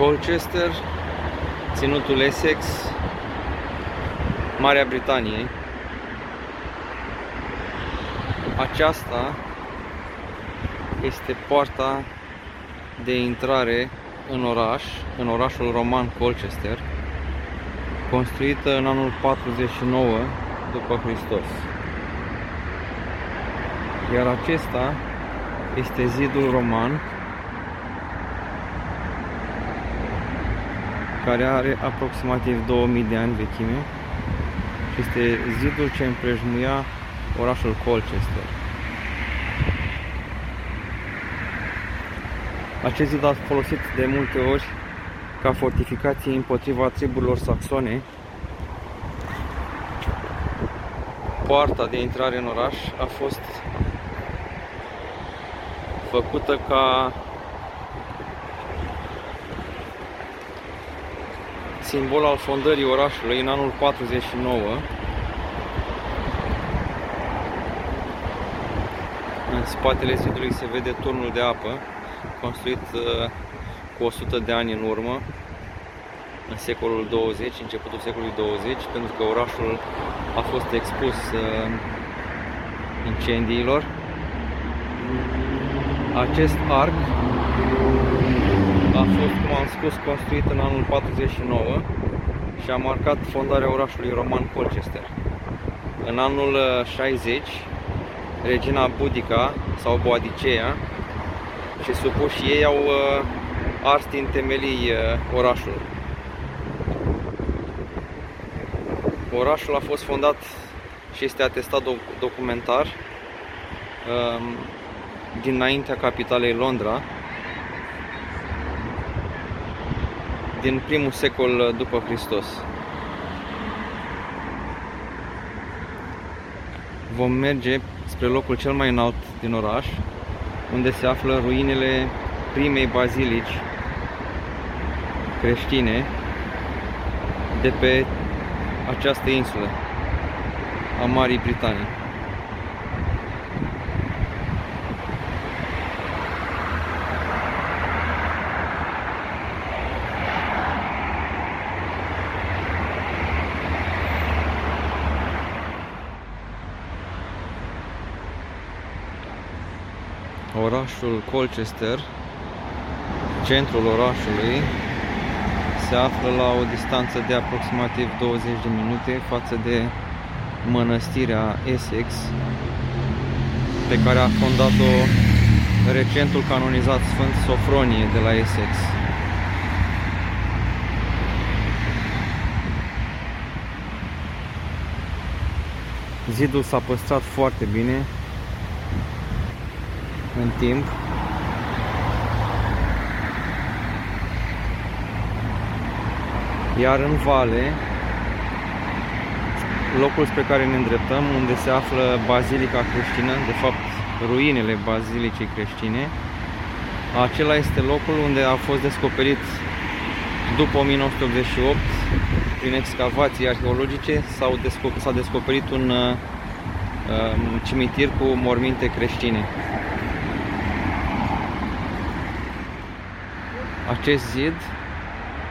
Colchester, ținutul Essex, Marea Britanie. Aceasta este poarta de intrare în oraș, în orașul roman Colchester, construită în anul 49 după Hristos. Iar acesta este zidul roman care are aproximativ 2000 de ani vechime și este zidul ce împrejmuia orașul Colchester. Acest zid a folosit de multe ori ca fortificație împotriva triburilor saxone. Poarta de intrare în oraș a fost făcută ca simbol al fondării orașului în anul 49. În spatele zidului se vede turnul de apă, construit uh, cu 100 de ani în urmă, în secolul 20, începutul secolului 20, pentru că orașul a fost expus uh, incendiilor. Acest arc a fost, cum am spus, construit în anul 49 și a marcat fondarea orașului roman Colchester. În anul 60, uh, regina Budica sau Boadiceea și supuși ei au uh, ars din temelii uh, orașul. Orașul a fost fondat și este atestat documentar um, dinaintea capitalei Londra, din primul secol după Hristos. Vom merge spre locul cel mai înalt din oraș, unde se află ruinele primei bazilici creștine de pe această insulă a Marii Britanii. Orașul Colchester, centrul orașului, se află la o distanță de aproximativ 20 de minute față de mănăstirea Essex, pe care a fondat-o recentul canonizat Sfânt Sofronie de la Essex. Zidul s-a păstrat foarte bine, în timp. Iar în vale, locul spre care ne îndreptăm, unde se află Bazilica creștină, de fapt ruinele Bazilicii creștine, acela este locul unde a fost descoperit după 1988 prin excavații arheologice s-a descoperit, descoperit un uh, cimitir cu morminte creștine. Acest zid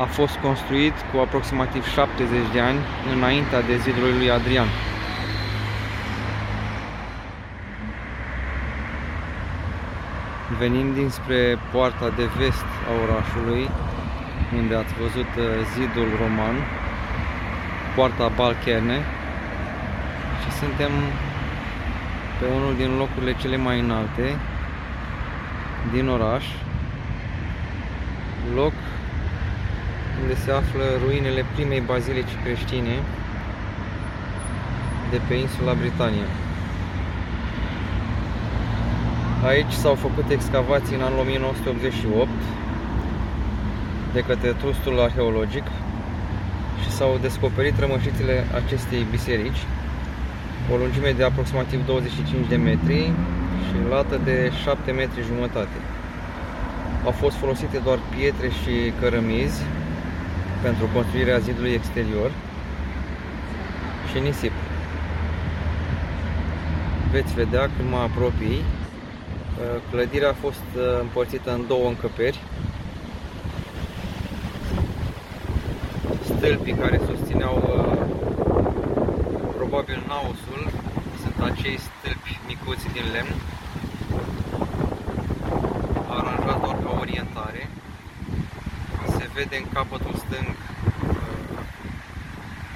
a fost construit cu aproximativ 70 de ani înaintea de zidului lui Adrian. Venim dinspre poarta de vest a orașului, unde ați văzut uh, zidul roman, poarta Balcherne și suntem pe unul din locurile cele mai înalte din oraș, loc unde se află ruinele primei bazilici creștine de pe insula Britania. Aici s-au făcut excavații în anul 1988 de către trustul arheologic și s-au descoperit rămășițele acestei biserici, o lungime de aproximativ 25 de metri și lată de 7 metri jumătate. Au fost folosite doar pietre și cărămizi pentru construirea zidului exterior și nisip. Veți vedea când mă apropii, clădirea a fost uh, împărțită în două încăperi. stâlpii care susțineau uh, probabil naosul sunt acei stâlpi micuți din lemn aranjați doar ca orientare se vede în capătul stâng uh,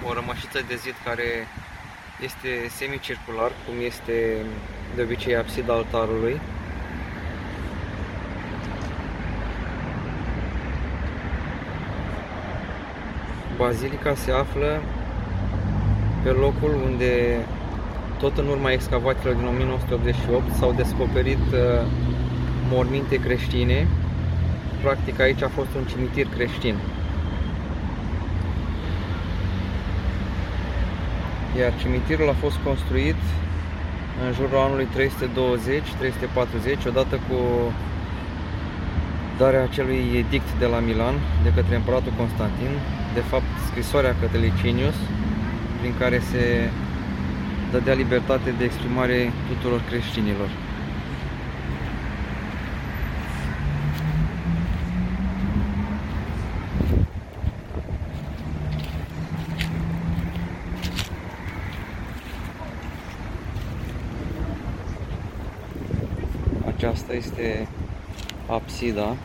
o rămășiță de zid care este semicircular, cum este de obicei absida altarului. Bazilica se află pe locul unde, tot în urma excavațiilor din 1988, s-au descoperit uh, morminte creștine. Practic aici a fost un cimitir creștin. Iar cimitirul a fost construit în jurul anului 320-340, odată cu darea acelui edict de la Milan de către împăratul Constantin, de fapt scrisoarea către Licinius, prin care se dădea libertate de exprimare tuturor creștinilor. Aceasta este absida.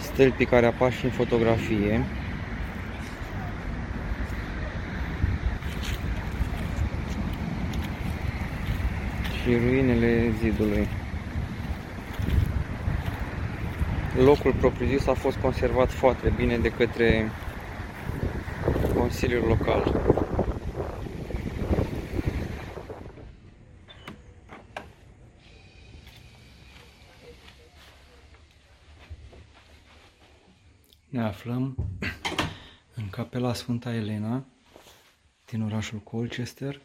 Stâlpii care apar și în fotografie. Și ruinele zidului. Locul propriu-zis a fost conservat foarte bine de către Consiliul Local. Ne aflăm în capela Sfânta Elena din orașul Colchester,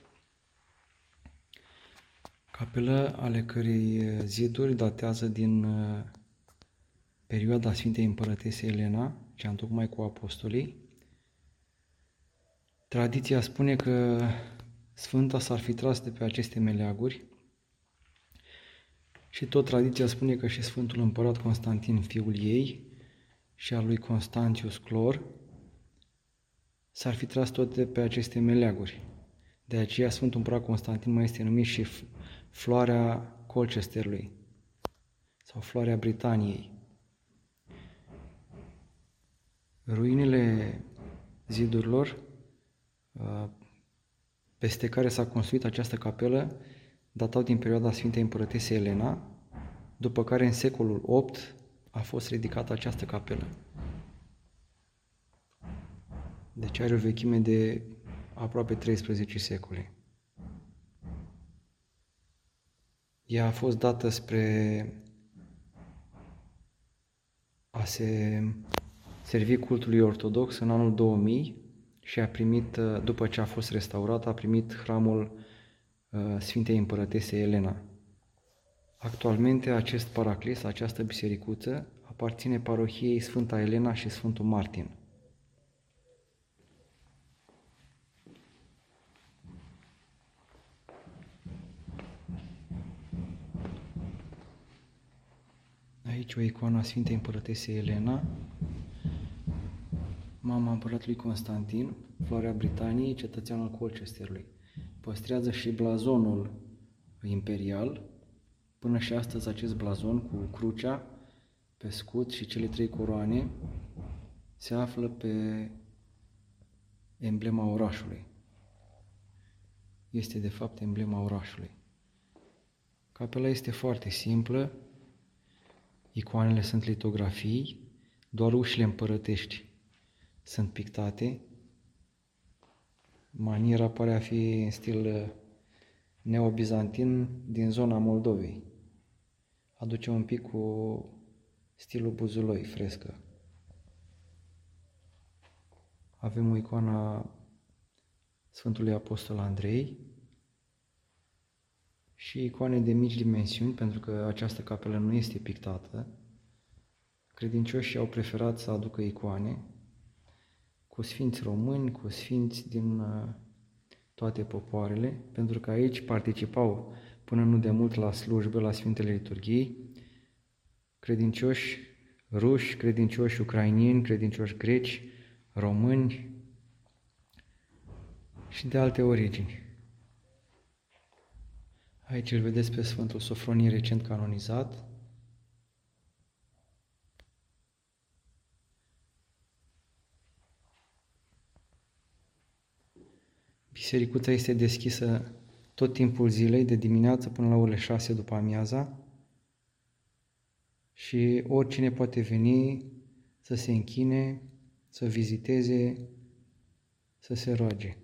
capelă ale cărei ziduri datează din uh, perioada Sfintei Împărătese Elena, cea întocmai cu apostolii. Tradiția spune că Sfânta s-ar fi tras de pe aceste meleaguri și tot tradiția spune că și Sfântul Împărat Constantin, fiul ei, și al lui Constantius Clor, s-ar fi tras toate pe aceste meleaguri. De aceea Sfântul Împărat Constantin mai este numit și floarea Colchesterului sau floarea Britaniei. Ruinile zidurilor uh, peste care s-a construit această capelă datau din perioada Sfintei Împărătese Elena, după care în secolul VIII a fost ridicată această capelă. Deci are o vechime de aproape 13 secole. Ea a fost dată spre a se servi cultului ortodox în anul 2000 și a primit, după ce a fost restaurat, a primit hramul uh, Sfintei Împărătese Elena. Actualmente acest paraclis, această bisericuță, aparține parohiei Sfânta Elena și Sfântul Martin. Aici o icoană a Sfintei Împărătesei Elena, mama împăratului Constantin, floarea Britaniei, cetățeanul Colchesterului. Păstrează și blazonul imperial, Până și astăzi acest blazon cu crucea pe scut și cele trei coroane se află pe emblema orașului. Este de fapt emblema orașului. Capela este foarte simplă, icoanele sunt litografii, doar ușile împărătești sunt pictate. Maniera pare a fi în stil neobizantin din zona Moldovei aduce un pic cu stilul buzuloi frescă. Avem o icoană Sfântului Apostol Andrei și icoane de mici dimensiuni, pentru că această capelă nu este pictată. Credincioșii au preferat să aducă icoane cu sfinți români, cu sfinți din uh, toate popoarele, pentru că aici participau până nu de mult la slujbe, la Sfintele Liturghii, credincioși ruși, credincioși ucrainieni, credincioși greci, români și de alte origini. Aici îl vedeți pe Sfântul Sofronie recent canonizat. Bisericuța este deschisă tot timpul zilei, de dimineață până la orele 6 după amiaza și oricine poate veni să se închine, să viziteze, să se roage.